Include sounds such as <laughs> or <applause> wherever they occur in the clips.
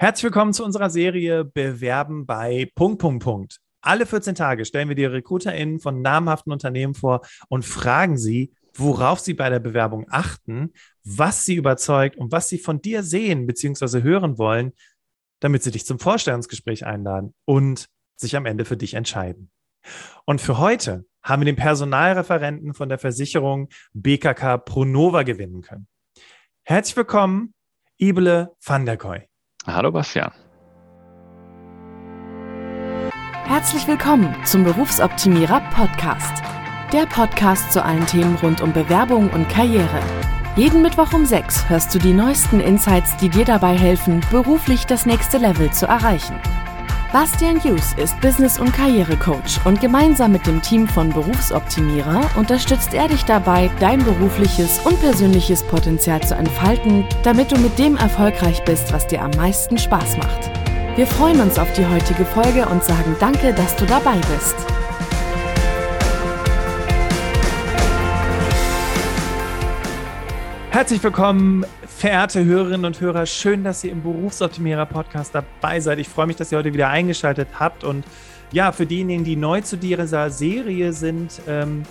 Herzlich willkommen zu unserer Serie Bewerben bei Punkt, Punkt, Punkt. Alle 14 Tage stellen wir die RecruiterInnen von namhaften Unternehmen vor und fragen sie, worauf sie bei der Bewerbung achten, was sie überzeugt und was sie von dir sehen bzw. hören wollen, damit sie dich zum Vorstellungsgespräch einladen und sich am Ende für dich entscheiden. Und für heute haben wir den Personalreferenten von der Versicherung BKK Pronova gewinnen können. Herzlich willkommen, Ibele van der Koy. Hallo Bastian. Herzlich willkommen zum Berufsoptimierer Podcast. Der Podcast zu allen Themen rund um Bewerbung und Karriere. Jeden Mittwoch um 6 hörst du die neuesten Insights, die dir dabei helfen, beruflich das nächste Level zu erreichen. Bastian Hughes ist Business- und Karrierecoach und gemeinsam mit dem Team von Berufsoptimierer unterstützt er dich dabei, dein berufliches und persönliches Potenzial zu entfalten, damit du mit dem erfolgreich bist, was dir am meisten Spaß macht. Wir freuen uns auf die heutige Folge und sagen danke, dass du dabei bist. Herzlich willkommen, verehrte Hörerinnen und Hörer. Schön, dass ihr im Berufsoptimierer Podcast dabei seid. Ich freue mich, dass ihr heute wieder eingeschaltet habt. Und ja, für diejenigen, die neu zu dieser Serie sind, ähm,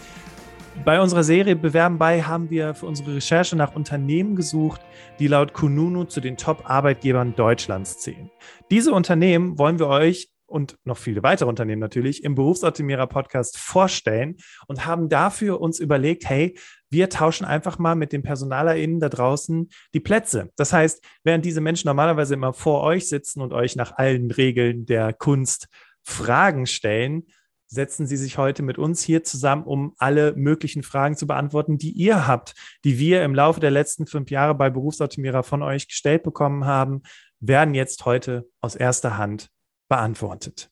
bei unserer Serie Bewerben bei haben wir für unsere Recherche nach Unternehmen gesucht, die laut Kununu zu den Top-Arbeitgebern Deutschlands zählen. Diese Unternehmen wollen wir euch und noch viele weitere Unternehmen natürlich im Berufsoptimierer Podcast vorstellen und haben dafür uns überlegt, hey, wir tauschen einfach mal mit den PersonalerInnen da draußen die Plätze. Das heißt, während diese Menschen normalerweise immer vor euch sitzen und euch nach allen Regeln der Kunst Fragen stellen, setzen sie sich heute mit uns hier zusammen, um alle möglichen Fragen zu beantworten, die ihr habt, die wir im Laufe der letzten fünf Jahre bei Berufsoptimierer von euch gestellt bekommen haben, werden jetzt heute aus erster Hand beantwortet.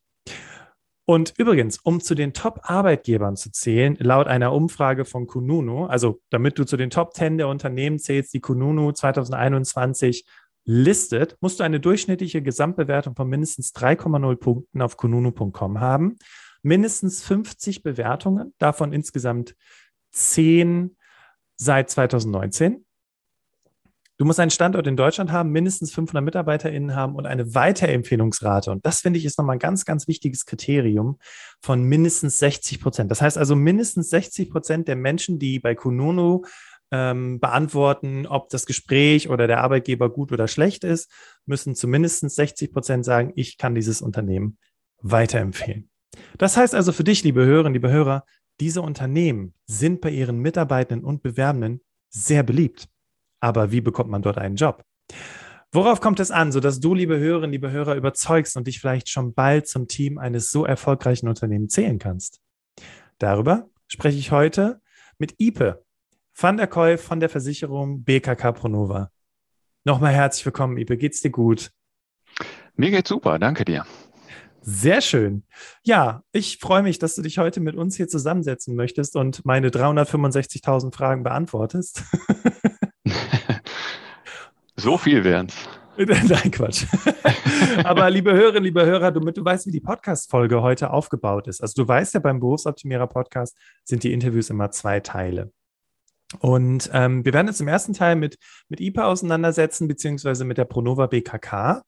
Und übrigens, um zu den Top-Arbeitgebern zu zählen, laut einer Umfrage von Kununu, also damit du zu den Top 10 der Unternehmen zählst, die Kununu 2021 listet, musst du eine durchschnittliche Gesamtbewertung von mindestens 3,0 Punkten auf kununu.com haben, mindestens 50 Bewertungen, davon insgesamt 10 seit 2019 Du musst einen Standort in Deutschland haben, mindestens 500 MitarbeiterInnen haben und eine Weiterempfehlungsrate. Und das finde ich ist nochmal ein ganz, ganz wichtiges Kriterium von mindestens 60 Prozent. Das heißt also mindestens 60 Prozent der Menschen, die bei Kununu ähm, beantworten, ob das Gespräch oder der Arbeitgeber gut oder schlecht ist, müssen zumindest 60 Prozent sagen, ich kann dieses Unternehmen weiterempfehlen. Das heißt also für dich, liebe Hörerinnen, liebe Hörer, diese Unternehmen sind bei ihren Mitarbeitenden und Bewerbenden sehr beliebt. Aber wie bekommt man dort einen Job? Worauf kommt es an, sodass du, liebe Hörerinnen, liebe Hörer, überzeugst und dich vielleicht schon bald zum Team eines so erfolgreichen Unternehmens zählen kannst? Darüber spreche ich heute mit Ipe van der Koy von der Versicherung BKK Pronova. Nochmal herzlich willkommen, Ipe. Geht's dir gut? Mir geht's super, danke dir. Sehr schön. Ja, ich freue mich, dass du dich heute mit uns hier zusammensetzen möchtest und meine 365.000 Fragen beantwortest. <laughs> <laughs> so viel wären es. <laughs> Nein, Quatsch. <laughs> Aber liebe Hörerinnen, liebe Hörer, damit du weißt, wie die Podcast-Folge heute aufgebaut ist. Also du weißt ja, beim Berufsoptimierer Podcast sind die Interviews immer zwei Teile. Und ähm, wir werden uns im ersten Teil mit, mit IPA auseinandersetzen, beziehungsweise mit der Pronova BKK.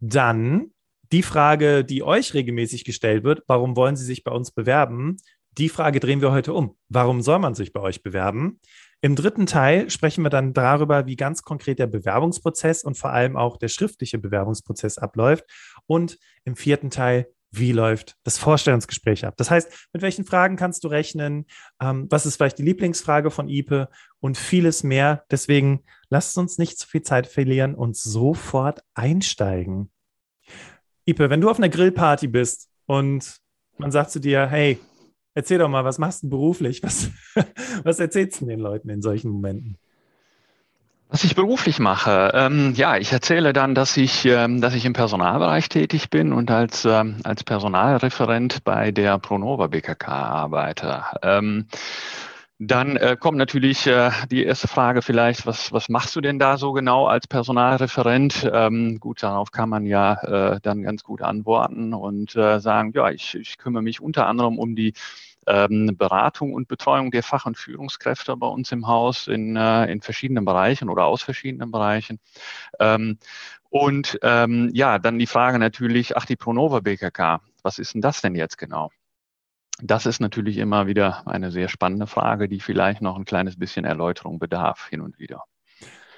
Dann die Frage, die euch regelmäßig gestellt wird, warum wollen Sie sich bei uns bewerben? Die Frage drehen wir heute um. Warum soll man sich bei euch bewerben? Im dritten Teil sprechen wir dann darüber, wie ganz konkret der Bewerbungsprozess und vor allem auch der schriftliche Bewerbungsprozess abläuft. Und im vierten Teil, wie läuft das Vorstellungsgespräch ab? Das heißt, mit welchen Fragen kannst du rechnen? Ähm, was ist vielleicht die Lieblingsfrage von Ipe und vieles mehr? Deswegen lasst uns nicht zu viel Zeit verlieren und sofort einsteigen. Ipe, wenn du auf einer Grillparty bist und man sagt zu dir, hey, Erzähl doch mal, was machst du beruflich? Was, <laughs> was erzählst du den Leuten in solchen Momenten? Was ich beruflich mache, ähm, ja, ich erzähle dann, dass ich, ähm, dass ich im Personalbereich tätig bin und als, ähm, als Personalreferent bei der Pronova BKK arbeite. Dann äh, kommt natürlich äh, die erste Frage vielleicht, was, was machst du denn da so genau als Personalreferent? Ähm, gut, darauf kann man ja äh, dann ganz gut antworten und äh, sagen, ja, ich, ich kümmere mich unter anderem um die ähm, Beratung und Betreuung der Fach- und Führungskräfte bei uns im Haus in, äh, in verschiedenen Bereichen oder aus verschiedenen Bereichen. Ähm, Und ähm, ja, dann die Frage natürlich, ach, die Pronova BKK, was ist denn das denn jetzt genau? Das ist natürlich immer wieder eine sehr spannende Frage, die vielleicht noch ein kleines bisschen Erläuterung bedarf, hin und wieder.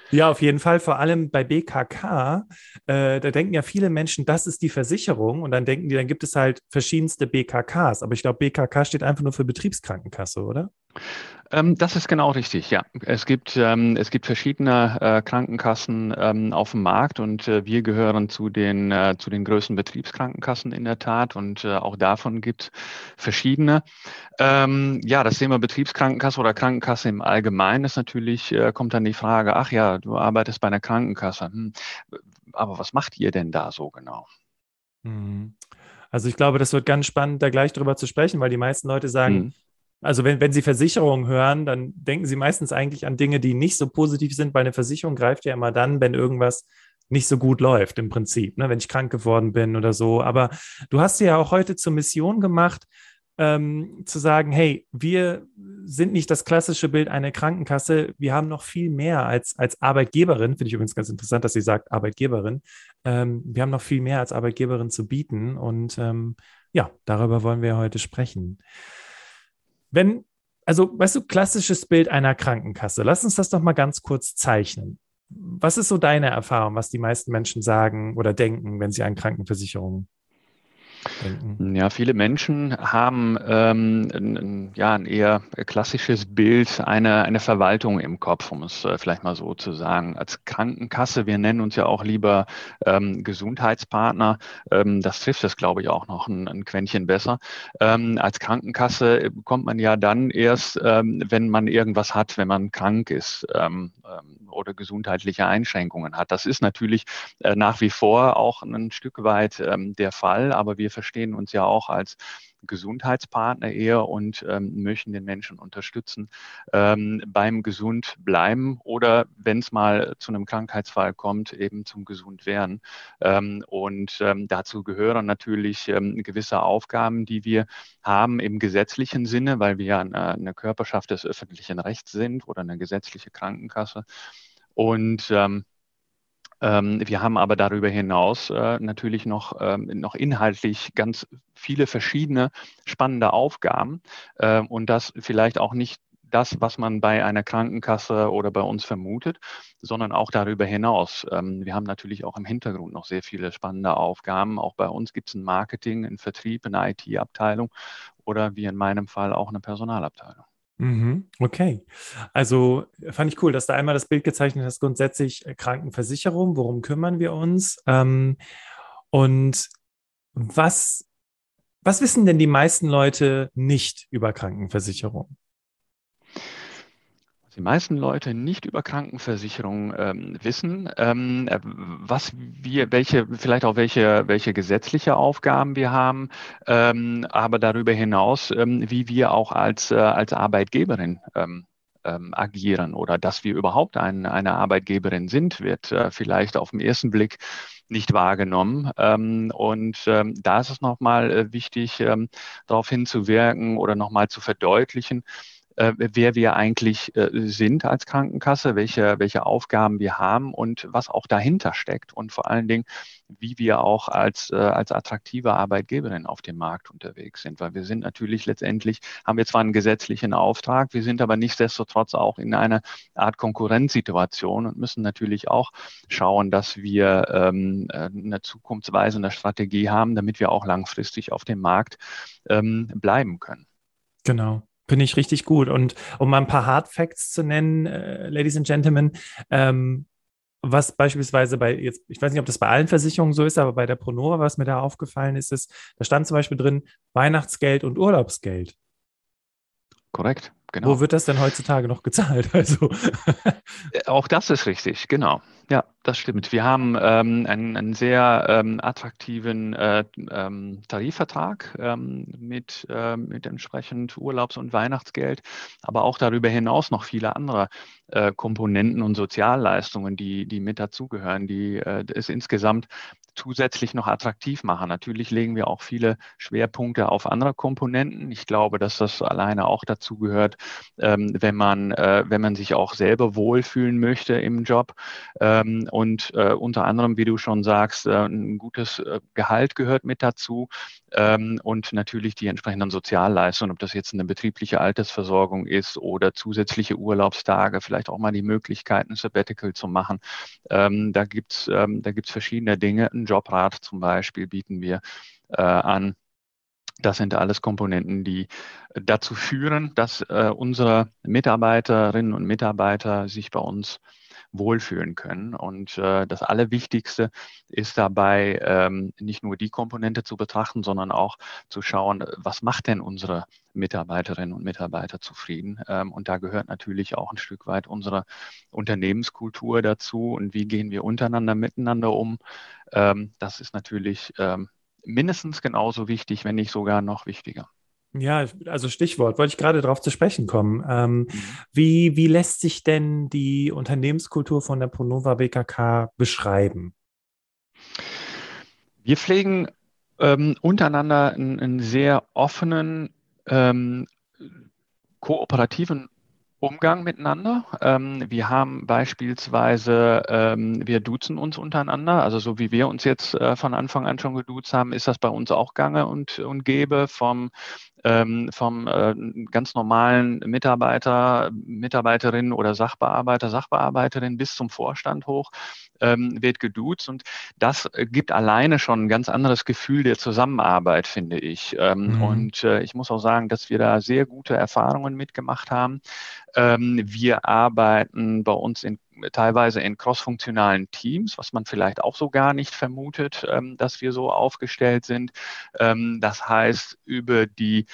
Ja, auf jeden Fall. Vor allem bei BKK, äh, da denken ja viele Menschen, das ist die Versicherung. Und dann denken die, dann gibt es halt verschiedenste BKKs. Aber ich glaube, BKK steht einfach nur für Betriebskrankenkasse, oder? Ähm, das ist genau richtig, ja. Es gibt, ähm, es gibt verschiedene äh, Krankenkassen ähm, auf dem Markt und äh, wir gehören zu den, äh, zu den größten Betriebskrankenkassen in der Tat und auch davon gibt es verschiedene. Ja, das Thema Betriebskrankenkasse oder Krankenkasse im Allgemeinen ist natürlich, kommt dann die Frage, ach ja, du arbeitest bei einer Krankenkasse. Hm, aber was macht ihr denn da so genau? Mhm. Also ich glaube, das wird ganz spannend, da gleich drüber zu sprechen, weil die meisten Leute sagen, mhm also wenn, wenn Sie Versicherungen hören, dann denken Sie meistens eigentlich an Dinge, die nicht so positiv sind, weil eine Versicherung greift ja immer dann, wenn irgendwas nicht so gut läuft im Prinzip, ne? wenn ich krank geworden bin oder so. Aber du hast ja auch heute zur Mission gemacht, ähm, zu sagen, hey, wir sind nicht das klassische Bild einer Krankenkasse, wir haben noch viel mehr als, als Arbeitgeberin, finde ich übrigens ganz interessant, dass sie sagt Arbeitgeberin, ähm, wir haben noch viel mehr als Arbeitgeberin zu bieten und ähm, ja, darüber wollen wir heute sprechen. Wenn, also, weißt du, klassisches Bild einer Krankenkasse. Lass uns das doch mal ganz kurz zeichnen. Was ist so deine Erfahrung, was die meisten Menschen sagen oder denken, wenn sie an Krankenversicherungen denken? Ja, viele Menschen haben ähm, ein, ja, ein eher klassisches Bild einer eine Verwaltung im Kopf, um es äh, vielleicht mal so zu sagen. Als Krankenkasse, wir nennen uns ja auch lieber ähm, Gesundheitspartner. Ähm, das trifft es, glaube ich, auch noch ein, ein Quäntchen besser. Ähm, als Krankenkasse bekommt man ja dann erst, ähm, wenn man irgendwas hat, wenn man krank ist ähm, oder gesundheitliche Einschränkungen hat. Das ist natürlich äh, nach wie vor auch ein Stück weit der Fall, aber wir verstehen uns ja auch als Gesundheitspartner eher und ähm, möchten den Menschen unterstützen ähm, beim gesund bleiben oder wenn es mal zu einem Krankheitsfall kommt, eben zum gesund werden. Ähm, und ähm, dazu gehören natürlich ähm, gewisse Aufgaben, die wir haben im gesetzlichen Sinne, weil wir ja eine, eine Körperschaft des öffentlichen Rechts sind oder eine gesetzliche Krankenkasse. Und ähm, wir haben aber darüber hinaus äh, natürlich noch, ähm, noch inhaltlich ganz viele verschiedene spannende Aufgaben äh, und das vielleicht auch nicht das, was man bei einer Krankenkasse oder bei uns vermutet, sondern auch darüber hinaus. Ähm, wir haben natürlich auch im Hintergrund noch sehr viele spannende Aufgaben. Auch bei uns gibt es ein Marketing, ein Vertrieb, eine IT-Abteilung oder wie in meinem Fall auch eine Personalabteilung. Mhm, okay. Also fand ich cool, dass du einmal das Bild gezeichnet hast, grundsätzlich äh, Krankenversicherung, worum kümmern wir uns? Ähm, und was, was wissen denn die meisten Leute nicht über Krankenversicherung? Die meisten Leute nicht über Krankenversicherung ähm, wissen, ähm, äh, was wir, welche, vielleicht auch welche, welche gesetzliche Aufgaben wir haben, ähm, aber darüber hinaus, ähm, wie wir auch als, äh, als Arbeitgeberin ähm, ähm, agieren oder dass wir überhaupt ein, eine Arbeitgeberin sind, wird äh, vielleicht auf den ersten Blick nicht wahrgenommen. Und da ist es nochmal äh, wichtig, darauf hinzuwirken oder nochmal zu verdeutlichen, äh, wer wir eigentlich äh, sind als Krankenkasse, welche, welche Aufgaben wir haben und was auch dahinter steckt und vor allen Dingen, wie wir auch als, äh, als attraktive Arbeitgeberin auf dem Markt unterwegs sind. Weil wir sind natürlich letztendlich, haben wir zwar einen gesetzlichen Auftrag, wir sind aber nichtsdestotrotz auch in einer Art Konkurrenzsituation und müssen natürlich auch schauen, dass wir ähm, eine zukunftsweisende Strategie haben, damit wir auch langfristig auf dem Markt ähm, bleiben können. Genau. Finde ich richtig gut. Und um mal ein paar Hard Facts zu nennen, äh, Ladies and Gentlemen, ähm, was beispielsweise bei jetzt, ich weiß nicht, ob das bei allen Versicherungen so ist, aber bei der Pronova, was mir da aufgefallen ist, ist, da stand zum Beispiel drin Weihnachtsgeld und Urlaubsgeld. Korrekt. Genau. Wo wird das denn heutzutage noch gezahlt? <laughs> Also. Äh, auch das ist richtig, genau. Ja, das stimmt. Wir haben ähm, einen, einen, sehr ähm, attraktiven äh, ähm, Tarifvertrag ähm, mit, äh, mit entsprechend Urlaubs- und Weihnachtsgeld, aber auch darüber hinaus noch viele andere äh, Komponenten und Sozialleistungen, die, die mit dazugehören, die äh, es insgesamt zusätzlich noch attraktiv machen. Natürlich legen wir auch viele Schwerpunkte auf andere Komponenten. Ich glaube, dass das alleine auch dazu gehört, ähm, wenn, man, äh, wenn man sich auch selber wohlfühlen möchte im Job. Äh, und äh, unter anderem, wie du schon sagst, äh, ein gutes äh, Gehalt gehört mit dazu ähm, und natürlich die entsprechenden Sozialleistungen, ob das jetzt eine betriebliche Altersversorgung ist oder zusätzliche Urlaubstage, vielleicht auch mal die Möglichkeit, ein Sabbatical zu machen. Ähm, da gibt es ähm, da gibt's verschiedene Dinge. Ein Jobrat zum Beispiel bieten wir äh, an. Das sind alles Komponenten, die dazu führen, dass äh, unsere Mitarbeiterinnen und Mitarbeiter sich bei uns wohlfühlen können. Und äh, das Allerwichtigste ist dabei, ähm, nicht nur die Komponente zu betrachten, sondern auch zu schauen, was macht denn unsere Mitarbeiterinnen und Mitarbeiter zufrieden. Ähm, und da gehört natürlich auch ein Stück weit unsere Unternehmenskultur dazu und wie gehen wir untereinander miteinander um. Ähm, das ist natürlich ähm, mindestens genauso wichtig, wenn nicht sogar noch wichtiger. Ja, also Stichwort, wollte ich gerade darauf zu sprechen kommen. Ähm, mhm. wie, wie lässt sich denn die Unternehmenskultur von der Pronova BKK beschreiben? Wir pflegen ähm, untereinander einen, einen, sehr offenen, ähm, kooperativen Umgang miteinander. Ähm, wir haben beispielsweise, ähm, wir duzen uns untereinander, also so wie wir uns jetzt äh, von Anfang an schon geduzt haben, ist das bei uns auch gange und, und gäbe vom, ähm, vom äh, ganz normalen Mitarbeiter, Mitarbeiterin oder Sachbearbeiter, Sachbearbeiterin bis zum Vorstand hoch ähm, wird geduzt und das gibt alleine schon ein ganz anderes Gefühl der Zusammenarbeit, finde ich. Ähm, mhm. Und äh, ich muss auch sagen, dass wir da sehr gute Erfahrungen mitgemacht haben. Ähm, wir arbeiten bei uns in teilweise in crossfunktionalen Teams, was man vielleicht auch so gar nicht vermutet, ähm, dass wir so aufgestellt sind. Ähm, das heißt, über die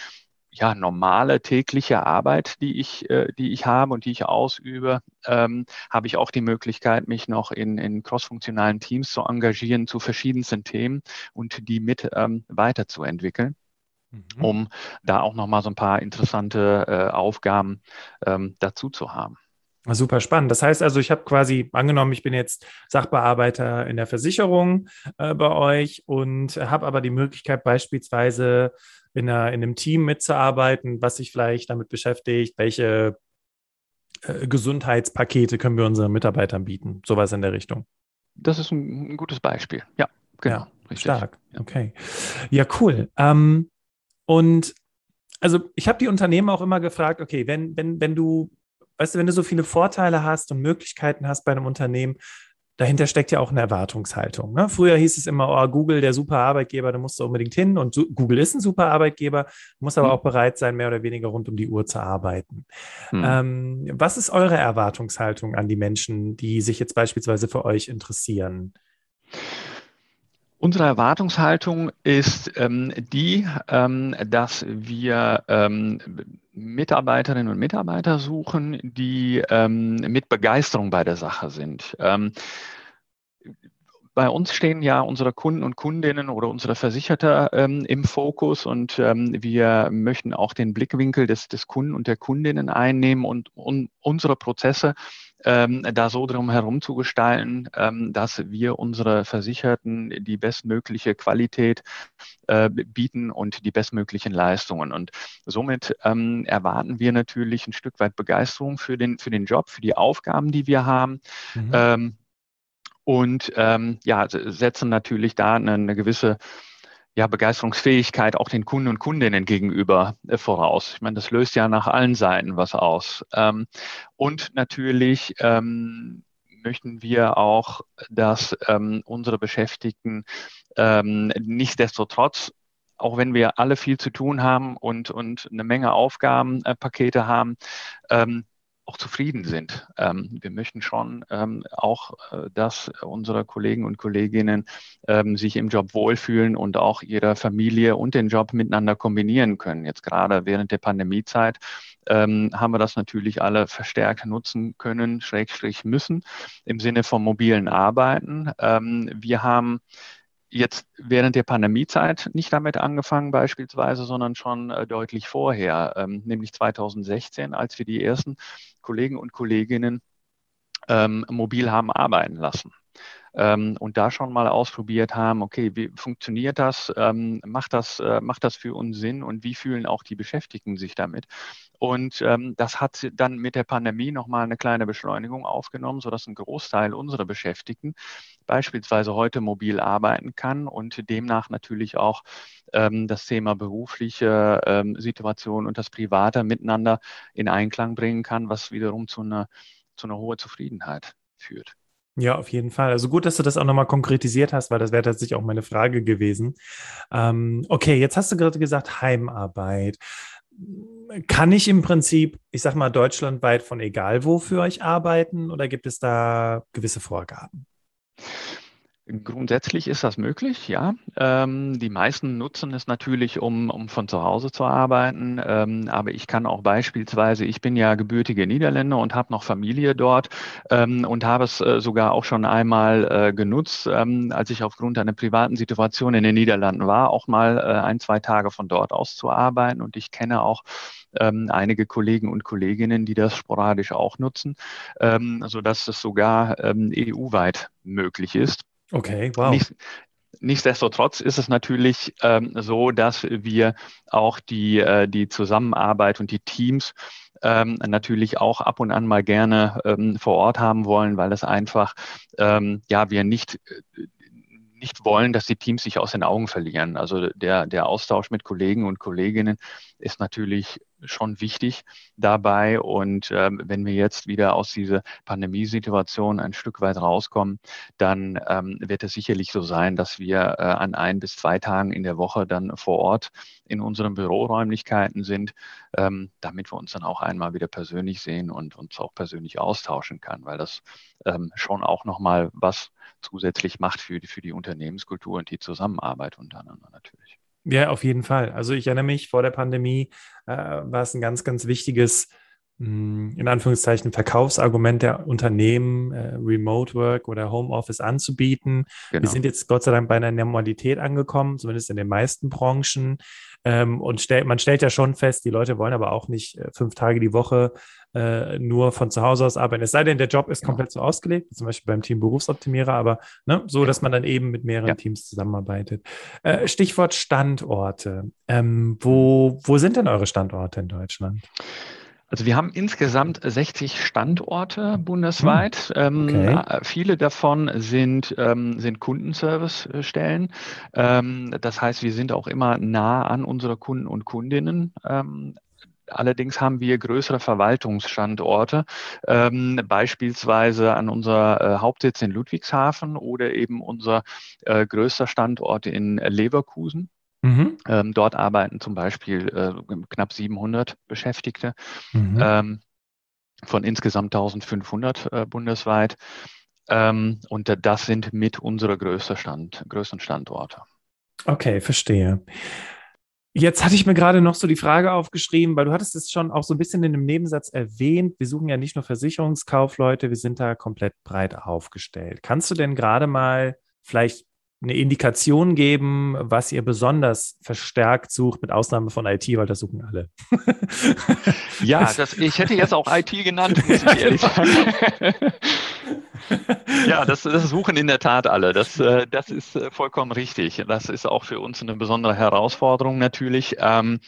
ja, normale tägliche Arbeit, die ich, äh, die ich habe und die ich ausübe, ähm, habe ich auch die Möglichkeit, mich noch in, in crossfunktionalen Teams zu engagieren zu verschiedensten Themen und die mit ähm, weiterzuentwickeln. Mhm. um da auch nochmal so ein paar interessante äh, Aufgaben ähm, dazu zu haben. Super spannend. Das heißt also, ich habe quasi angenommen, ich bin jetzt Sachbearbeiter in der Versicherung äh, bei euch und habe aber die Möglichkeit, beispielsweise in, einer, in einem Team mitzuarbeiten, was sich vielleicht damit beschäftigt, welche äh, Gesundheitspakete können wir unseren Mitarbeitern bieten. Sowas in der Richtung. Das ist ein, gutes Beispiel. Ja, genau. Ja, stark. Ja. Okay. Ja, cool. Ähm, und also ich habe die Unternehmen auch immer gefragt, okay, wenn, wenn, wenn du, weißt du, wenn du so viele Vorteile hast und Möglichkeiten hast bei einem Unternehmen, dahinter steckt ja auch eine Erwartungshaltung. Ne? Früher hieß es immer, oh, Google, der super Arbeitgeber, da musst du unbedingt hin. Und Google ist ein super Arbeitgeber, muss aber mhm. auch bereit sein, mehr oder weniger rund um die Uhr zu arbeiten. Mhm. Ähm, was ist eure Erwartungshaltung an die Menschen, die sich jetzt beispielsweise für euch interessieren? Unsere Erwartungshaltung ist ähm, die, ähm, dass wir ähm, Mitarbeiterinnen und Mitarbeiter suchen, die ähm, mit Begeisterung bei der Sache sind. Ähm, bei uns stehen ja unsere Kunden und Kundinnen oder unsere Versicherter ähm, im Fokus und ähm, wir möchten auch den Blickwinkel des, des Kunden und der Kundinnen einnehmen und, und unsere Prozesse ähm, da so drum herum zu gestalten, ähm, dass wir unsere Versicherten die bestmögliche Qualität äh, bieten und die bestmöglichen Leistungen. Und somit ähm, erwarten wir natürlich ein Stück weit Begeisterung für den, für den Job, für die Aufgaben, die wir haben. Mhm. Ähm, und ähm, ja, setzen natürlich da eine, eine gewisse ja, Begeisterungsfähigkeit auch den Kunden und Kundinnen gegenüber äh, voraus. Ich meine, das löst ja nach allen Seiten was aus. Ähm, und natürlich ähm, möchten wir auch, dass ähm, unsere Beschäftigten ähm, nichtsdestotrotz auch wenn wir alle viel zu tun haben und, und eine Menge Aufgabenpakete haben, ähm, auch zufrieden sind. Ähm, wir möchten schon ähm, auch, äh, dass unsere Kollegen und Kolleginnen ähm, sich im Job wohlfühlen und auch ihre Familie und den Job miteinander kombinieren können. Jetzt gerade während der Pandemiezeit ähm, haben wir das natürlich alle verstärkt nutzen können, schrägstrich müssen, im Sinne von mobilen Arbeiten. Ähm, wir haben jetzt während der Pandemiezeit nicht damit angefangen beispielsweise, sondern schon äh, deutlich vorher, ähm, nämlich 2016, als wir die ersten Kollegen und Kolleginnen ähm, mobil haben arbeiten lassen. ähm, und da schon mal ausprobiert haben, okay, wie funktioniert das, ähm, macht das, äh, macht das für uns Sinn und wie fühlen auch die Beschäftigten sich damit? Und ähm, das hat dann mit der Pandemie nochmal eine kleine Beschleunigung aufgenommen, sodass ein Großteil unserer Beschäftigten beispielsweise heute mobil arbeiten kann und demnach natürlich auch ähm, das Thema berufliche ähm, Situation und das Private miteinander in Einklang bringen kann, was wiederum zu einer, zu einer hohen Zufriedenheit führt. Ja, auf jeden Fall. Also gut, dass du das auch nochmal konkretisiert hast, weil das wäre tatsächlich auch meine Frage gewesen. Ähm, okay, jetzt hast du gerade gesagt Heimarbeit. Kann ich im Prinzip, ich sag mal, deutschlandweit von egal wo für euch arbeiten oder gibt es da gewisse Vorgaben? Grundsätzlich ist das möglich, ja. Ähm, die meisten nutzen es natürlich, um, um von zu Hause zu arbeiten. Ähm, aber ich kann auch beispielsweise, ich bin ja gebürtige Niederländer und habe noch Familie dort ähm, und habe es äh, sogar auch schon einmal äh, genutzt, ähm, als ich aufgrund einer privaten Situation in den Niederlanden war, auch mal äh, ein, zwei Tage von dort aus zu arbeiten. Und ich kenne auch ähm, einige Kollegen und Kolleginnen, die das sporadisch auch nutzen, ähm, sodass es sogar ähm, EU-weit möglich ist. Okay, wow. Nicht, Nichtsdestotrotz ist es natürlich ähm, so, dass wir auch die, äh, die Zusammenarbeit und die Teams ähm, natürlich auch ab und an mal gerne ähm, vor Ort haben wollen, weil es einfach, ähm, ja, wir nicht nicht wollen, dass die Teams sich aus den Augen verlieren. Also der, der Austausch mit Kollegen und Kolleginnen ist natürlich schon wichtig dabei. Und ähm, wenn wir jetzt wieder aus dieser Pandemiesituation ein Stück weit rauskommen, dann ähm, wird es sicherlich so sein, dass wir äh, an ein bis zwei Tagen in der Woche dann vor Ort in unseren Büroräumlichkeiten sind, ähm, damit wir uns dann auch einmal wieder persönlich sehen und uns auch persönlich austauschen kann, weil das ähm, schon auch nochmal was zusätzlich macht für die, für die Unternehmenskultur und die Zusammenarbeit untereinander natürlich. Ja, auf jeden Fall. Also ich erinnere mich, vor der Pandemie äh, war es ein ganz, ganz wichtiges, in Anführungszeichen, Verkaufsargument der Unternehmen, äh, Remote Work oder Homeoffice anzubieten. Genau. Wir sind jetzt Gott sei Dank bei einer Normalität angekommen, zumindest in den meisten Branchen. Ähm, und stell, man stellt ja schon fest, die Leute wollen aber auch nicht äh, fünf Tage die Woche äh, nur von zu Hause aus arbeiten. Es sei denn, der Job ist komplett so ausgelegt, zum Beispiel beim Team Berufsoptimierer, aber ne, so, dass man dann eben mit mehreren ja. Teams zusammenarbeitet. Äh, Stichwort Standorte. Ähm, wo, wo sind denn eure Standorte in Deutschland? Also wir haben insgesamt 60 Standorte bundesweit. Hm, okay. Ähm, viele davon sind, ähm, sind Kundenservice-Stellen. Ähm, das heißt, wir sind auch immer nah an unsere Kunden und Kundinnen. Ähm, Allerdings haben wir größere Verwaltungsstandorte, ähm, beispielsweise an unser äh, Hauptsitz in Ludwigshafen oder eben unser äh, größter Standort in Leverkusen. Mhm. Ähm, dort arbeiten zum Beispiel äh, knapp 700 Beschäftigte mhm. ähm, von insgesamt 1500 äh, bundesweit. Ähm, und das sind mit unsere größte Stand, größten Standorte. Okay, verstehe. Jetzt hatte ich mir gerade noch so die Frage aufgeschrieben, weil du hattest es schon auch so ein bisschen in einem Nebensatz erwähnt. Wir suchen ja nicht nur Versicherungskaufleute, wir sind da komplett breit aufgestellt. Kannst du denn gerade mal vielleicht eine Indikation geben, was ihr besonders verstärkt sucht, mit Ausnahme von IT, weil das suchen alle. <laughs> ja, das, ich hätte jetzt auch IT genannt, muss ich <laughs> ehrlich sagen. ja, das, das, suchen in der Tat alle. Das, äh, das ist äh, vollkommen richtig. Das ist auch für uns eine besondere Herausforderung natürlich. Ähm,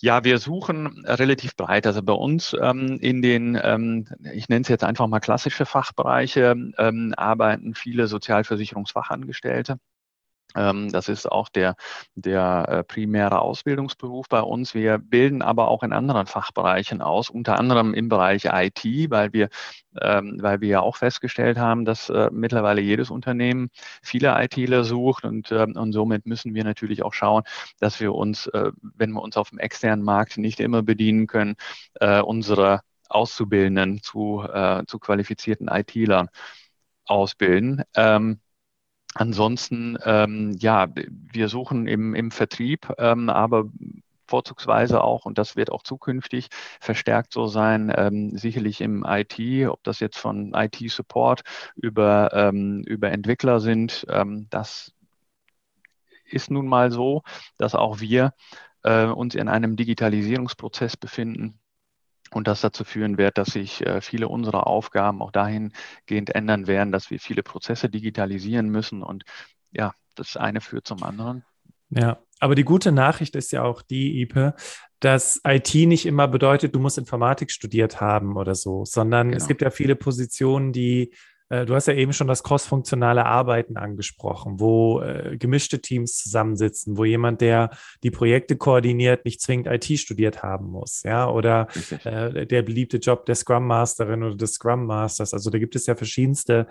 ja, wir suchen relativ breit. Also bei uns ähm, in den, ähm, ich nenne es jetzt einfach mal klassische Fachbereiche, arbeiten viele Sozialversicherungsfachangestellte. Ähm, das ist auch der, der äh, primäre Ausbildungsberuf bei uns. Wir bilden aber auch in anderen Fachbereichen aus, unter anderem im Bereich IT, weil wir, ähm, weil wir ja auch festgestellt haben, dass äh, mittlerweile jedes Unternehmen viele ITler sucht und, ähm, und somit müssen wir natürlich auch schauen, dass wir uns, äh, wenn wir uns auf dem externen Markt nicht immer bedienen können, unsere Auszubildenden zu, zu qualifizierten IT-Lern ausbilden. Ähm, Ansonsten, ähm, ja, wir suchen im, im Vertrieb, ähm, aber vorzugsweise auch, und das wird auch zukünftig verstärkt so sein, ähm, sicherlich im IT, ob das jetzt von IT-Support über, ähm, über Entwickler sind, ähm, das ist nun mal so, dass auch wir äh, uns in einem Digitalisierungsprozess befinden und das dazu führen wird, dass sich äh, viele unserer Aufgaben auch dahingehend ändern werden, dass wir viele Prozesse digitalisieren müssen und ja, das eine führt zum anderen. Ja, aber die gute Nachricht ist ja auch die, Ipe, dass IT nicht immer bedeutet, du musst Informatik studiert haben oder so, sondern genau. es gibt ja viele Positionen, die Du hast ja eben schon das crossfunktionale Arbeiten angesprochen, wo äh, gemischte Teams zusammensitzen, wo jemand, der die Projekte koordiniert, nicht zwingend IT studiert haben muss, ja, oder äh, der beliebte Job der Scrum Masterin oder des Scrum Masters. Also da gibt es ja verschiedenste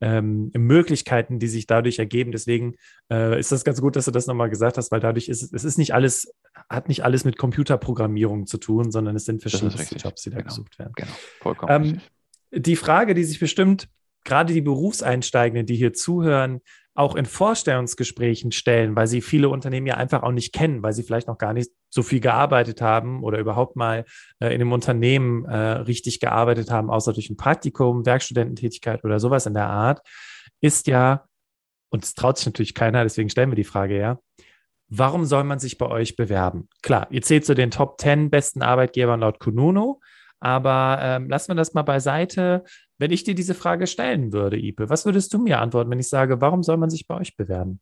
ähm, Möglichkeiten, die sich dadurch ergeben. Deswegen äh, ist das ganz gut, dass du das nochmal gesagt hast, weil dadurch ist es ist nicht alles, hat nicht alles mit Computerprogrammierung zu tun, sondern es sind verschiedene Jobs, die da genau. gesucht werden. Genau, vollkommen. Ähm, die Frage, die sich bestimmt gerade die Berufseinsteigenden, die hier zuhören, auch in Vorstellungsgesprächen stellen, weil sie viele Unternehmen ja einfach auch nicht kennen, weil sie vielleicht noch gar nicht so viel gearbeitet haben oder überhaupt mal äh, in einem Unternehmen äh, richtig gearbeitet haben, außer durch ein Praktikum, Werkstudententätigkeit oder sowas in der Art, ist ja, und es traut sich natürlich keiner, deswegen stellen wir die Frage ja, warum soll man sich bei euch bewerben? Klar, ihr zählt zu den Top 10 besten Arbeitgebern laut Kununo, aber ähm, lassen wir das mal beiseite. Wenn ich dir diese Frage stellen würde, Ipe, was würdest du mir antworten, wenn ich sage, warum soll man sich bei euch bewerben?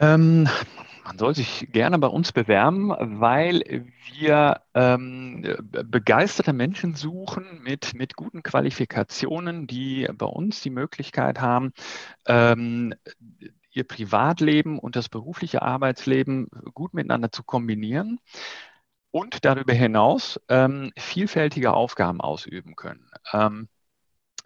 Ähm, man soll sich gerne bei uns bewerben, weil wir ähm, begeisterte Menschen suchen mit, mit guten Qualifikationen, die bei uns die Möglichkeit haben, ähm, ihr Privatleben und das berufliche Arbeitsleben gut miteinander zu kombinieren und darüber hinaus ähm, vielfältige Aufgaben ausüben können. Ähm,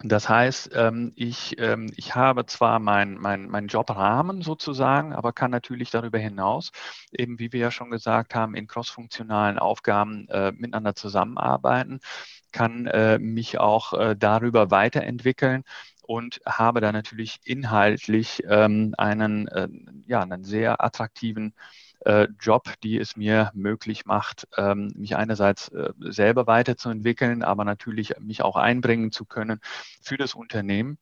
das heißt, ähm, ich, ähm, ich habe zwar meinen mein, mein Jobrahmen sozusagen, aber kann natürlich darüber hinaus, eben wie wir ja schon gesagt haben, in crossfunktionalen Aufgaben äh, miteinander zusammenarbeiten, kann äh, mich auch äh, darüber weiterentwickeln und habe da natürlich inhaltlich ähm, einen, äh, ja, einen sehr attraktiven äh, Job, die es mir möglich macht, ähm, mich einerseits äh, selber weiterzuentwickeln, aber natürlich mich auch einbringen zu können für das Unternehmen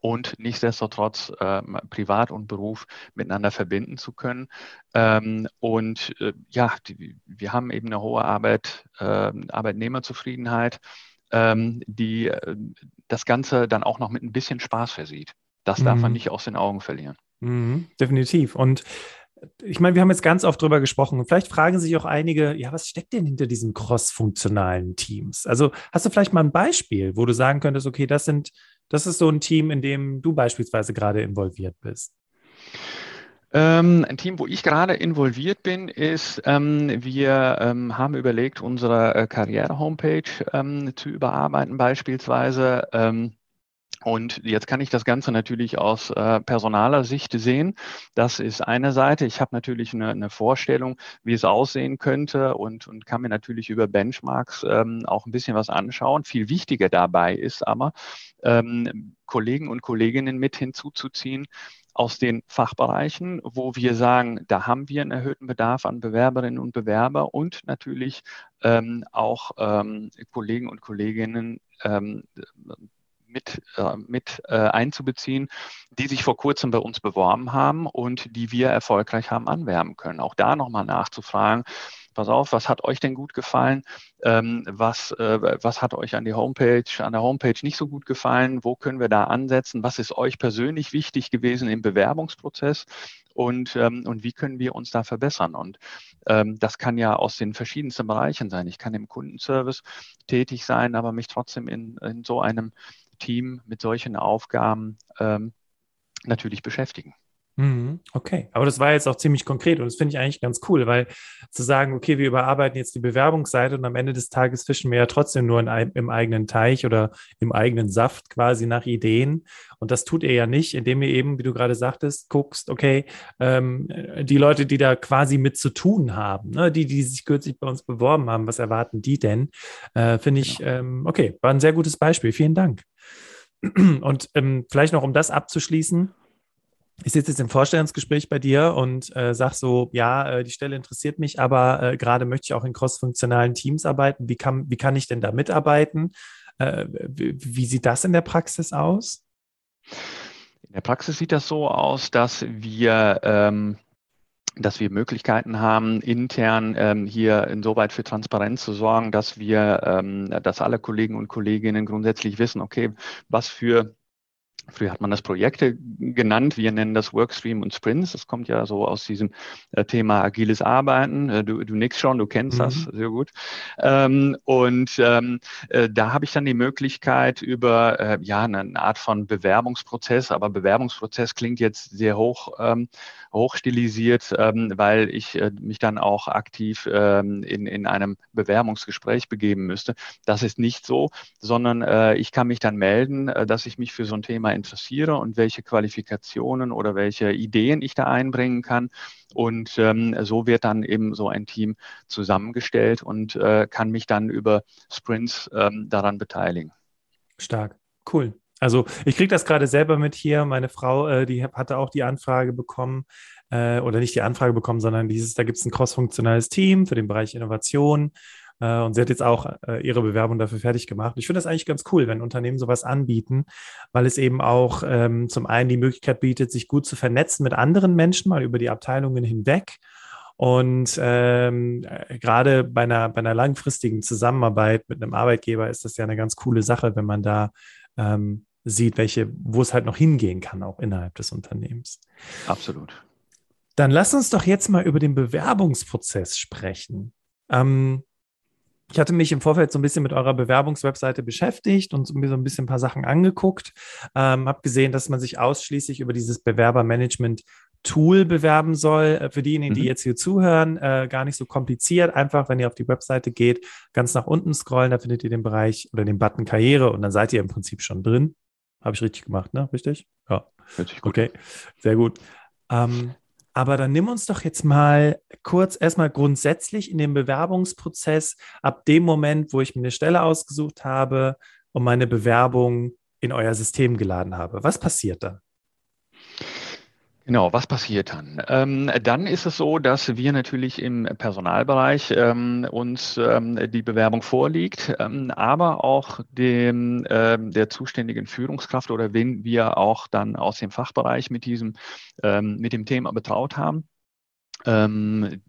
und nichtsdestotrotz äh, Privat und Beruf miteinander verbinden zu können. Ähm, und äh, ja, die, wir haben eben eine hohe Arbeit, äh, Arbeitnehmerzufriedenheit, ähm, die äh, das Ganze dann auch noch mit ein bisschen Spaß versieht. Das darf mhm. man nicht aus den Augen verlieren. Mhm, definitiv. Und ich meine, wir haben jetzt ganz oft drüber gesprochen und vielleicht fragen sich auch einige, ja, was steckt denn hinter diesen cross-funktionalen Teams? Also hast du vielleicht mal ein Beispiel, wo du sagen könntest, okay, das sind, das ist so ein Team, in dem du beispielsweise gerade involviert bist? Ähm, ein Team, wo ich gerade involviert bin, ist, ähm, wir ähm, haben überlegt, unsere äh, Karriere-Homepage ähm, zu überarbeiten beispielsweise. Und jetzt kann ich das Ganze natürlich aus äh, personaler Sicht sehen. Das ist eine Seite. Ich habe natürlich eine, eine, Vorstellung, wie es aussehen könnte und, und kann mir natürlich über Benchmarks ähm, auch ein bisschen was anschauen. Viel wichtiger dabei ist aber, ähm, Kollegen und Kolleginnen mit hinzuzuziehen, aus den Fachbereichen, wo wir sagen, da haben wir einen erhöhten Bedarf an Bewerberinnen und Bewerber und natürlich ähm, auch ähm, Kollegen und Kolleginnen ähm, mit, äh, mit äh, einzubeziehen, die sich vor kurzem bei uns beworben haben und die wir erfolgreich haben anwerben können. Auch da nochmal nachzufragen, pass auf, was hat euch denn gut gefallen? Ähm, was, äh, was hat euch an die Homepage, an der Homepage nicht so gut gefallen? Wo können wir da ansetzen? Was ist euch persönlich wichtig gewesen im Bewerbungsprozess? Und, ähm, und wie können wir uns da verbessern? Und ähm, das kann ja aus den verschiedensten Bereichen sein. Ich kann im Kundenservice tätig sein, aber mich trotzdem in, in so einem Team mit solchen Aufgaben ähm, natürlich beschäftigen. Mhm, okay, aber das war jetzt auch ziemlich konkret und das finde ich eigentlich ganz cool, weil zu sagen, okay, wir überarbeiten jetzt die Bewerbungsseite und am Ende des Tages fischen wir ja trotzdem nur in, im eigenen Teich oder im eigenen Saft quasi nach Ideen. Und das tut ihr ja nicht, indem ihr eben, wie du gerade sagtest, guckst, okay, ähm, die Leute, die da quasi mit zu tun haben, ne, die, die sich kürzlich bei uns beworben haben, was erwarten die denn? Äh, finde ich, genau. ähm, okay, war ein sehr gutes Beispiel. Vielen Dank. Und ähm, vielleicht noch, um das abzuschließen, ich sitze jetzt im Vorstellungsgespräch bei dir und äh, sag so, ja, äh, die Stelle interessiert mich, aber äh, gerade möchte ich auch in crossfunktionalen Teams arbeiten. Wie kann, wie kann ich denn da mitarbeiten? Äh, wie, wie, sieht das in der Praxis aus? In der Praxis sieht das so aus, dass wir ähm, dass wir Möglichkeiten haben, intern ähm, hier insoweit für Transparenz zu sorgen, dass wir, ähm, dass alle Kollegen und Kolleginnen grundsätzlich wissen, okay, was für Früher hat man das Projekte genannt. Wir nennen das Workstream und Sprints. Das kommt ja so aus diesem äh, Thema agiles Arbeiten. Äh, du, du nix schon, du kennst mhm. das sehr gut. Ähm, und ähm, äh, da habe ich dann die Möglichkeit über ja eine Art von Bewerbungsprozess. Aber Bewerbungsprozess klingt jetzt sehr hoch ähm, hochstilisiert, weil ich mich dann auch aktiv in in einem Bewerbungsgespräch begeben müsste. Das ist nicht so, sondern ich kann mich dann melden, dass ich mich für so ein Thema interessiere und welche Qualifikationen oder welche Ideen ich da einbringen kann. Und ähm, so wird dann eben so ein Team zusammengestellt und äh, kann mich dann über Sprints ähm, daran beteiligen. Stark, cool. Also ich kriege das gerade selber mit hier. Meine Frau, äh, die hatte auch die Anfrage bekommen, äh, oder nicht die Anfrage bekommen, sondern dieses, da gibt es ein crossfunktionales Team für den Bereich Innovation. Äh, und sie hat jetzt auch äh, ihre Bewerbung dafür fertig gemacht. Ich finde das eigentlich ganz cool, wenn Unternehmen sowas anbieten, weil es eben auch ähm, zum einen die Möglichkeit bietet, sich gut zu vernetzen mit anderen Menschen, mal über die Abteilungen hinweg. Und ähm, äh, gerade bei einer, bei einer langfristigen Zusammenarbeit mit einem Arbeitgeber ist das ja eine ganz coole Sache, wenn man da ähm, sieht, welche, wo es halt noch hingehen kann, auch innerhalb des Unternehmens. Absolut. Dann lass uns doch jetzt mal über den Bewerbungsprozess sprechen. Ähm, ich hatte mich im Vorfeld so ein bisschen mit eurer Bewerbungswebseite beschäftigt und mir so ein bisschen ein paar Sachen angeguckt. Ähm, habe gesehen, dass man sich ausschließlich über dieses Bewerbermanagement Tool bewerben soll. Äh, für diejenigen, die mhm. jetzt hier zuhören, äh, gar nicht so kompliziert. Einfach, wenn ihr auf die Webseite geht, ganz nach unten scrollen, da findet ihr den Bereich oder den Button Karriere und dann seid ihr im Prinzip schon drin. Habe ich richtig gemacht, ne? Richtig? Ja. Richtig gut. Okay, sehr gut. Ähm, aber dann nimm uns doch jetzt mal kurz erstmal grundsätzlich in den Bewerbungsprozess ab dem Moment, wo ich mir eine Stelle ausgesucht habe und meine Bewerbung in euer System geladen habe. Was passiert dann? Genau, was passiert dann? Ähm, dann ist es so, dass wir natürlich im Personalbereich ähm, uns ähm, die Bewerbung vorliegt, ähm, aber auch dem ähm, der zuständigen Führungskraft oder wen wir auch dann aus dem Fachbereich mit diesem ähm, mit dem Thema betraut haben. Ähm,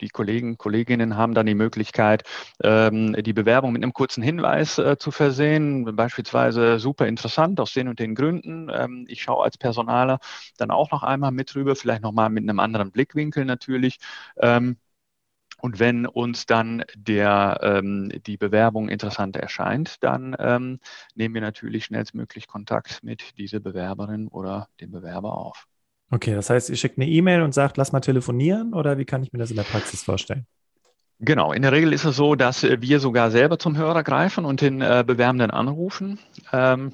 die Kollegen, Kolleginnen haben dann die Möglichkeit, ähm, die Bewerbung mit einem kurzen Hinweis äh, zu versehen, beispielsweise super interessant aus den und den Gründen. Ähm, ich schaue als Personaler dann auch noch einmal mit drüber, vielleicht nochmal mit einem anderen Blickwinkel natürlich. Und wenn uns dann der, ähm, die Bewerbung interessant erscheint, dann ähm, nehmen wir natürlich schnellstmöglich Kontakt mit dieser Bewerberin oder dem Bewerber auf. Okay, das heißt, ihr schickt eine E-Mail und sagt, lass mal telefonieren oder wie kann ich mir das in der Praxis vorstellen? Genau, in der Regel ist es so, dass wir sogar selber zum Hörer greifen und den äh, Bewerbenden anrufen. Ähm,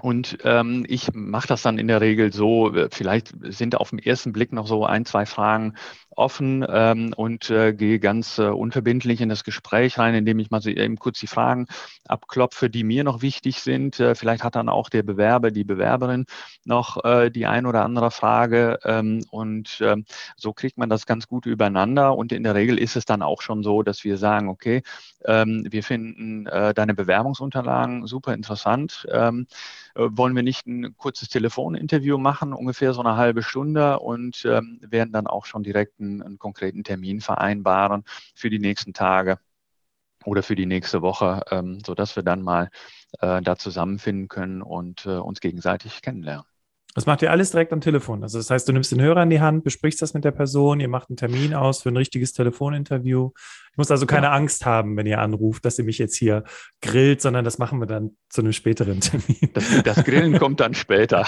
und ähm, ich mache das dann in der Regel so, äh, vielleicht sind auf den ersten Blick noch so ein, zwei Fragen offen ähm, und äh, gehe ganz äh, unverbindlich in das Gespräch rein, indem ich mal so eben kurz die Fragen abklopfe, die mir noch wichtig sind. Äh, vielleicht hat dann auch der Bewerber, die Bewerberin noch äh, die ein oder andere Frage ähm, und ähm, so kriegt man das ganz gut übereinander und in der Regel ist es dann auch schon so, dass wir sagen, okay, ähm, wir finden äh, deine Bewerbungsunterlagen super interessant. Ähm, äh, wollen wir nicht ein kurzes Telefoninterview machen, ungefähr so eine halbe Stunde und ähm, werden dann auch schon direkt einen, einen konkreten Termin vereinbaren für die nächsten Tage oder für die nächste Woche, ähm, sodass wir dann mal äh, da zusammenfinden können und äh, uns gegenseitig kennenlernen. Das macht ihr alles direkt am Telefon. Also das heißt, du nimmst den Hörer in die Hand, besprichst das mit der Person, ihr macht einen Termin aus für ein richtiges Telefoninterview. Ich muss also keine ja. Angst haben, wenn ihr anruft, dass ihr mich jetzt hier grillt, sondern das machen wir dann zu einem späteren Termin. Das, das Grillen kommt dann später. <laughs>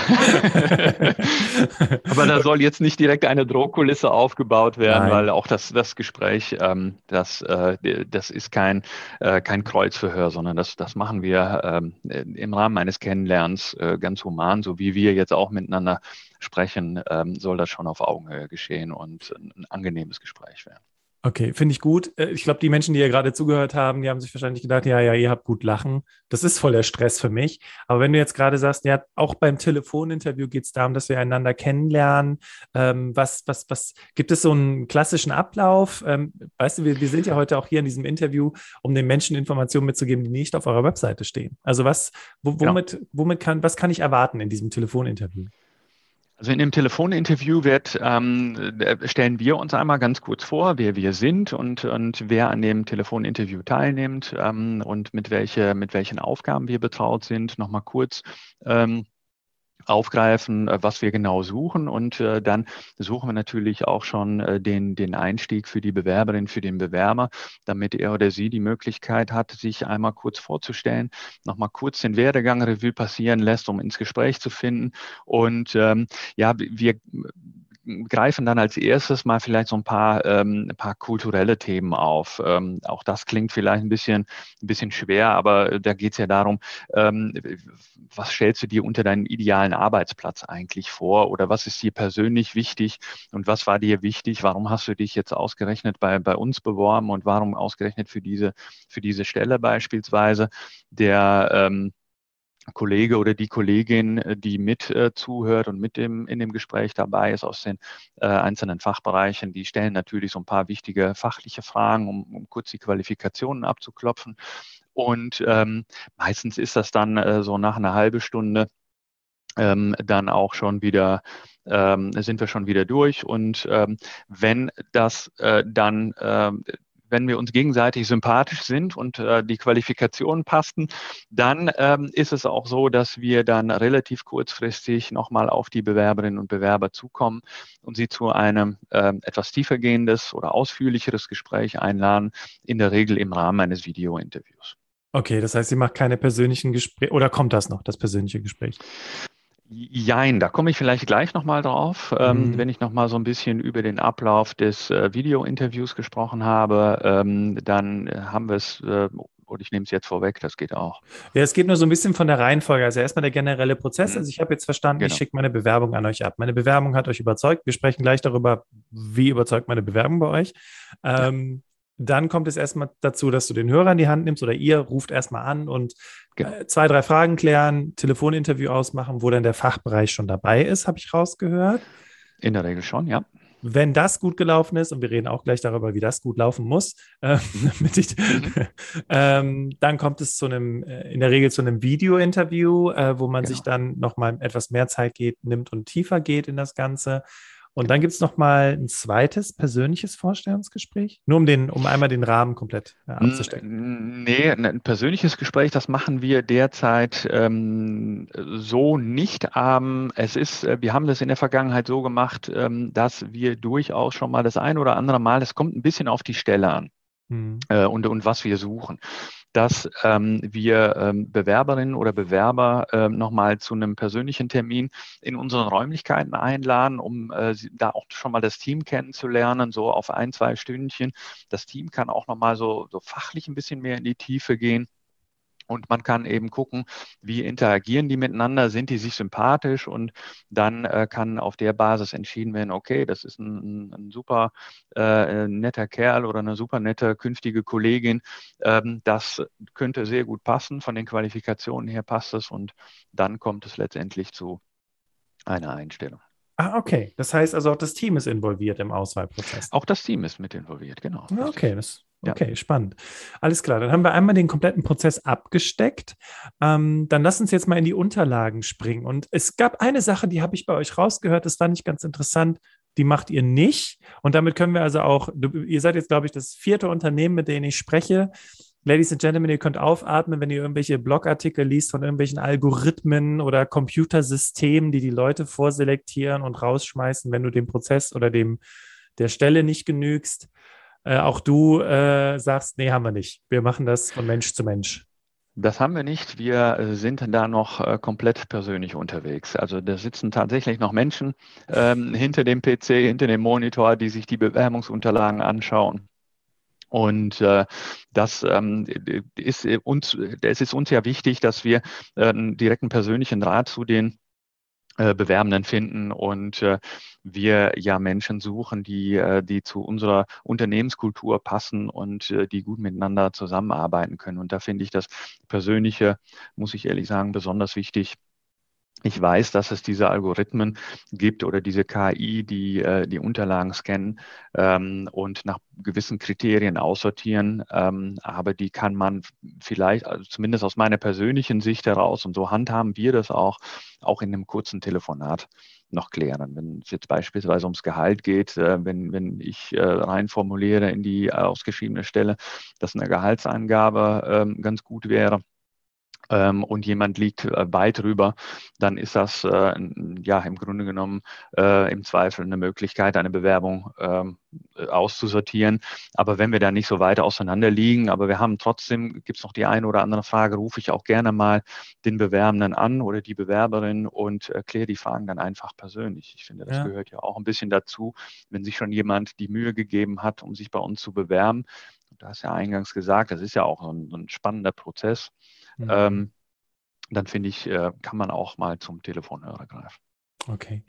Aber da soll jetzt nicht direkt eine Drohkulisse aufgebaut werden, Nein. weil auch das, das Gespräch, ähm, das, äh, das ist kein, äh, kein Kreuzverhör, sondern das, das machen wir ähm, im Rahmen eines Kennenlernens äh, ganz human, so wie wir jetzt auch miteinander sprechen, ähm, soll das schon auf Augenhöhe geschehen und ein angenehmes Gespräch werden. Okay, finde ich gut. Äh, ich glaube, die Menschen, die ja gerade zugehört haben, die haben sich wahrscheinlich gedacht, ja, ja, ihr habt gut lachen. Das ist voll der Stress für mich. Aber wenn du jetzt gerade sagst, ja, auch beim Telefoninterview geht es darum, dass wir einander kennenlernen. Ähm, was, was, was, gibt es so einen klassischen Ablauf? Ähm, weißt du, wir, wir sind ja heute auch hier in diesem Interview, um den Menschen Informationen mitzugeben, die nicht auf eurer Webseite stehen. Also was, wo, womit, genau. womit kann, was kann ich erwarten in diesem Telefoninterview? Also in dem Telefoninterview wird, ähm, stellen wir uns einmal ganz kurz vor, wer wir sind und, und wer an dem Telefoninterview teilnimmt ähm, und mit, welche, mit welchen Aufgaben wir betraut sind. Nochmal kurz. Ähm, aufgreifen, äh, was wir genau suchen. Und äh, dann suchen wir natürlich auch schon äh, den, den Einstieg für die Bewerberin, für den Bewerber, damit er oder sie die Möglichkeit hat, sich einmal kurz vorzustellen, nochmal kurz den Werdegang Revue passieren lässt, um ins Gespräch zu finden. Und ähm, ja, wir greifen dann als erstes mal vielleicht so ein paar, ähm, ein paar kulturelle Themen auf. Ähm, auch das klingt vielleicht ein bisschen, ein bisschen schwer, aber da geht es ja darum, ähm, was stellst du dir unter deinem idealen Arbeitsplatz eigentlich vor oder was ist dir persönlich wichtig und was war dir wichtig? Warum hast du dich jetzt ausgerechnet bei, bei uns beworben und warum ausgerechnet für diese, für diese Stelle beispielsweise? Der ähm, Kollege oder die Kollegin, äh, die mit äh, zuhört und mit dem, in dem Gespräch dabei ist aus den äh, einzelnen Fachbereichen, die stellen natürlich so ein paar wichtige fachliche Fragen, um, um kurz die Qualifikationen abzuklopfen. Und ähm, meistens ist das dann äh, so nach einer halben Stunde ähm, dann auch schon wieder ähm, sind wir schon wieder durch. Und ähm, wenn das äh, dann äh, wenn wir uns gegenseitig sympathisch sind und äh, die Qualifikationen passten, dann ähm, ist es auch so, dass wir dann relativ kurzfristig nochmal auf die Bewerberinnen und Bewerber zukommen und sie zu einem äh, etwas tiefergehendes oder ausführlicheres Gespräch einladen, in der Regel im Rahmen eines Videointerviews. Okay, das heißt, sie macht keine persönlichen Gespräche oder kommt das noch, das persönliche Gespräch? Jein, da komme ich vielleicht gleich nochmal drauf, ähm, mhm. wenn ich nochmal so ein bisschen über den Ablauf des äh, Video-Interviews gesprochen habe. Ähm, dann äh, haben wir es, äh, und ich nehme es jetzt vorweg, das geht auch. Ja, es geht nur so ein bisschen von der Reihenfolge. Also erstmal der generelle Prozess. Mhm. Also ich habe jetzt verstanden, genau. ich schicke meine Bewerbung an euch ab. Meine Bewerbung hat euch überzeugt. Wir sprechen gleich darüber, wie überzeugt meine Bewerbung bei euch. Ähm, dann kommt es erstmal dazu, dass du den Hörer in die Hand nimmst oder ihr ruft erstmal an und genau. äh, zwei, drei Fragen klären, Telefoninterview ausmachen, wo dann der Fachbereich schon dabei ist, habe ich rausgehört. In der Regel schon, ja. Wenn das gut gelaufen ist, und wir reden auch gleich darüber, wie das gut laufen muss, <laughs> äh, ich, mhm. ähm, dann kommt es zu einem, äh, in der Regel zu einem Video-Interview, äh, wo man genau. sich dann nochmal etwas mehr Zeit geht, nimmt und tiefer geht in das Ganze. Und dann gibt es noch mal ein zweites persönliches Vorstellungsgespräch, nur um den, um einmal den Rahmen komplett äh, abzustecken. Nee, ein persönliches Gespräch, das machen wir derzeit ähm, so nicht. Ähm, es ist, äh, wir haben das in der Vergangenheit so gemacht, ähm, dass wir durchaus schon mal das ein oder andere Mal, es kommt ein bisschen auf die Stelle an. Mhm. Äh, und, und was wir suchen dass ähm, wir ähm, Bewerberinnen oder Bewerber ähm, nochmal zu einem persönlichen Termin in unseren Räumlichkeiten einladen, um äh, da auch schon mal das Team kennenzulernen, so auf ein, zwei Stündchen. Das Team kann auch nochmal so, so fachlich ein bisschen mehr in die Tiefe gehen. Und man kann eben gucken, wie interagieren die miteinander, sind die sich sympathisch und dann äh, kann auf der Basis entschieden werden, okay, das ist ein, ein super äh, netter Kerl oder eine super nette künftige Kollegin. Ähm, das könnte sehr gut passen, von den Qualifikationen her passt es und dann kommt es letztendlich zu einer Einstellung. Ah, okay. Das heißt also auch das Team ist involviert im Auswahlprozess. Auch das Team ist mit involviert, genau. Okay, das Okay, ja. spannend. Alles klar, dann haben wir einmal den kompletten Prozess abgesteckt. Ähm, dann lass uns jetzt mal in die Unterlagen springen. Und es gab eine Sache, die habe ich bei euch rausgehört, das fand ich ganz interessant. Die macht ihr nicht. Und damit können wir also auch, ihr seid jetzt, glaube ich, das vierte Unternehmen, mit dem ich spreche. Ladies and Gentlemen, ihr könnt aufatmen, wenn ihr irgendwelche Blogartikel liest von irgendwelchen Algorithmen oder Computersystemen, die die Leute vorselektieren und rausschmeißen, wenn du dem Prozess oder dem der Stelle nicht genügst äh, auch du äh, sagst, nee, haben wir nicht. Wir machen das von Mensch zu Mensch. Das haben wir nicht. Wir äh, sind da noch äh, komplett persönlich unterwegs. Also da sitzen tatsächlich noch Menschen ähm, hinter dem PC, hinter dem Monitor, die sich die Bewerbungsunterlagen anschauen. Und äh, das ähm, ist uns, es ist uns ja wichtig, dass wir äh, einen direkten persönlichen Rat zu den äh, Bewerbenden finden und äh, wir ja Menschen suchen, die, äh, die zu unserer Unternehmenskultur passen und äh, die gut miteinander zusammenarbeiten können. Und da finde ich das Persönliche, muss ich ehrlich sagen, besonders wichtig. Ich weiß, dass es diese Algorithmen gibt oder diese KI, die äh, die Unterlagen scannen ähm, und nach gewissen Kriterien aussortieren. Ähm, aber die kann man vielleicht, also zumindest aus meiner persönlichen Sicht heraus, und so handhaben wir das auch, auch in einem kurzen Telefonat noch klären. Wenn es jetzt beispielsweise ums Gehalt geht, äh, wenn, wenn ich äh, rein formuliere in die ausgeschriebene Stelle, dass eine Gehaltsangabe ähm, ganz gut wäre, ähm, und jemand liegt äh, weit drüber, dann ist das äh, ja im Grunde genommen äh, im Zweifel eine Möglichkeit, eine Bewerbung ähm, äh, auszusortieren. Aber wenn wir da nicht so weit auseinander liegen, aber wir haben trotzdem, gibt es noch die eine oder andere Frage, rufe ich auch gerne mal den Bewerbenden an oder die Bewerberin und erkläre die Fragen dann einfach persönlich. Ich finde, das ja. gehört ja auch ein bisschen dazu, wenn sich schon jemand die Mühe gegeben hat, um sich bei uns zu bewerben. Du hast ja eingangs gesagt, das ist ja auch ein, so ein spannender Prozess mhm. ähm, dann finde ich, äh, kann man auch mal zum Telefonhörer greifen. Okay.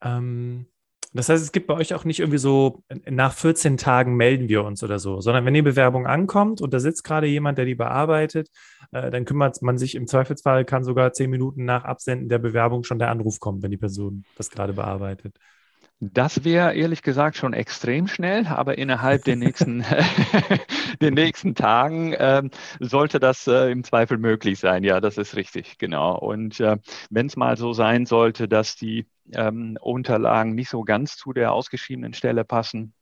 Ähm, das heißt, es gibt bei euch auch nicht irgendwie so, nach 14 Tagen melden wir uns oder so, sondern wenn die Bewerbung ankommt und da sitzt gerade jemand, der die bearbeitet, äh, dann kümmert man sich im Zweifelsfall, kann sogar zehn Minuten nach Absenden der Bewerbung schon der Anruf kommen, wenn die Person das gerade bearbeitet. Das wäre ehrlich gesagt schon extrem schnell, aber innerhalb der nächsten, <laughs> <laughs> der nächsten Tagen ähm, sollte das äh, im Zweifel möglich sein. Ja, das ist richtig, genau. Und äh, wenn es mal so sein sollte, dass die ähm, Unterlagen nicht so ganz zu der ausgeschriebenen Stelle passen,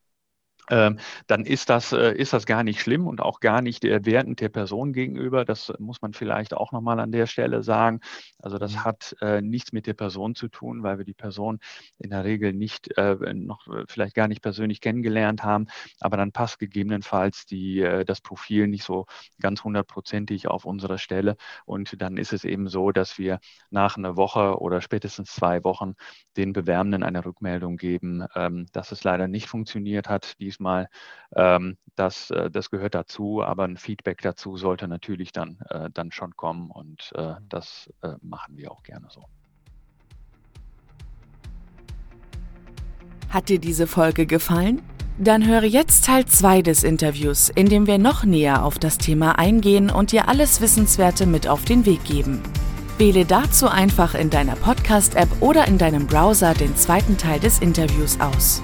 dann ist das, äh, ist das gar nicht schlimm und auch gar nicht wertend der Person gegenüber. Das muss man vielleicht auch nochmal an der Stelle sagen. Also das mhm. hat äh, nichts mit der Person zu tun, weil wir die Person in der Regel nicht, äh, noch vielleicht gar nicht persönlich kennengelernt haben, aber dann passt gegebenenfalls die, das Profil nicht so ganz hundertprozentig auf unsere Stelle. Und dann ist es eben so, dass wir nach einer Woche oder spätestens zwei Wochen den Bewerbenden eine Rückmeldung geben, ähm, dass es leider nicht funktioniert hat, dies diesmal. Ähm, das, äh, das gehört dazu, aber ein Feedback dazu sollte natürlich dann, äh, dann schon kommen und äh, mhm. das äh, machen wir auch gerne so. Hat dir diese Folge gefallen? Dann höre jetzt Teil 2 des Interviews, in dem wir noch näher auf das Thema eingehen und dir alles Wissenswerte mit auf den Weg geben. Wähle dazu einfach in deiner Podcast-App oder in deinem Browser den zweiten Teil des Interviews aus.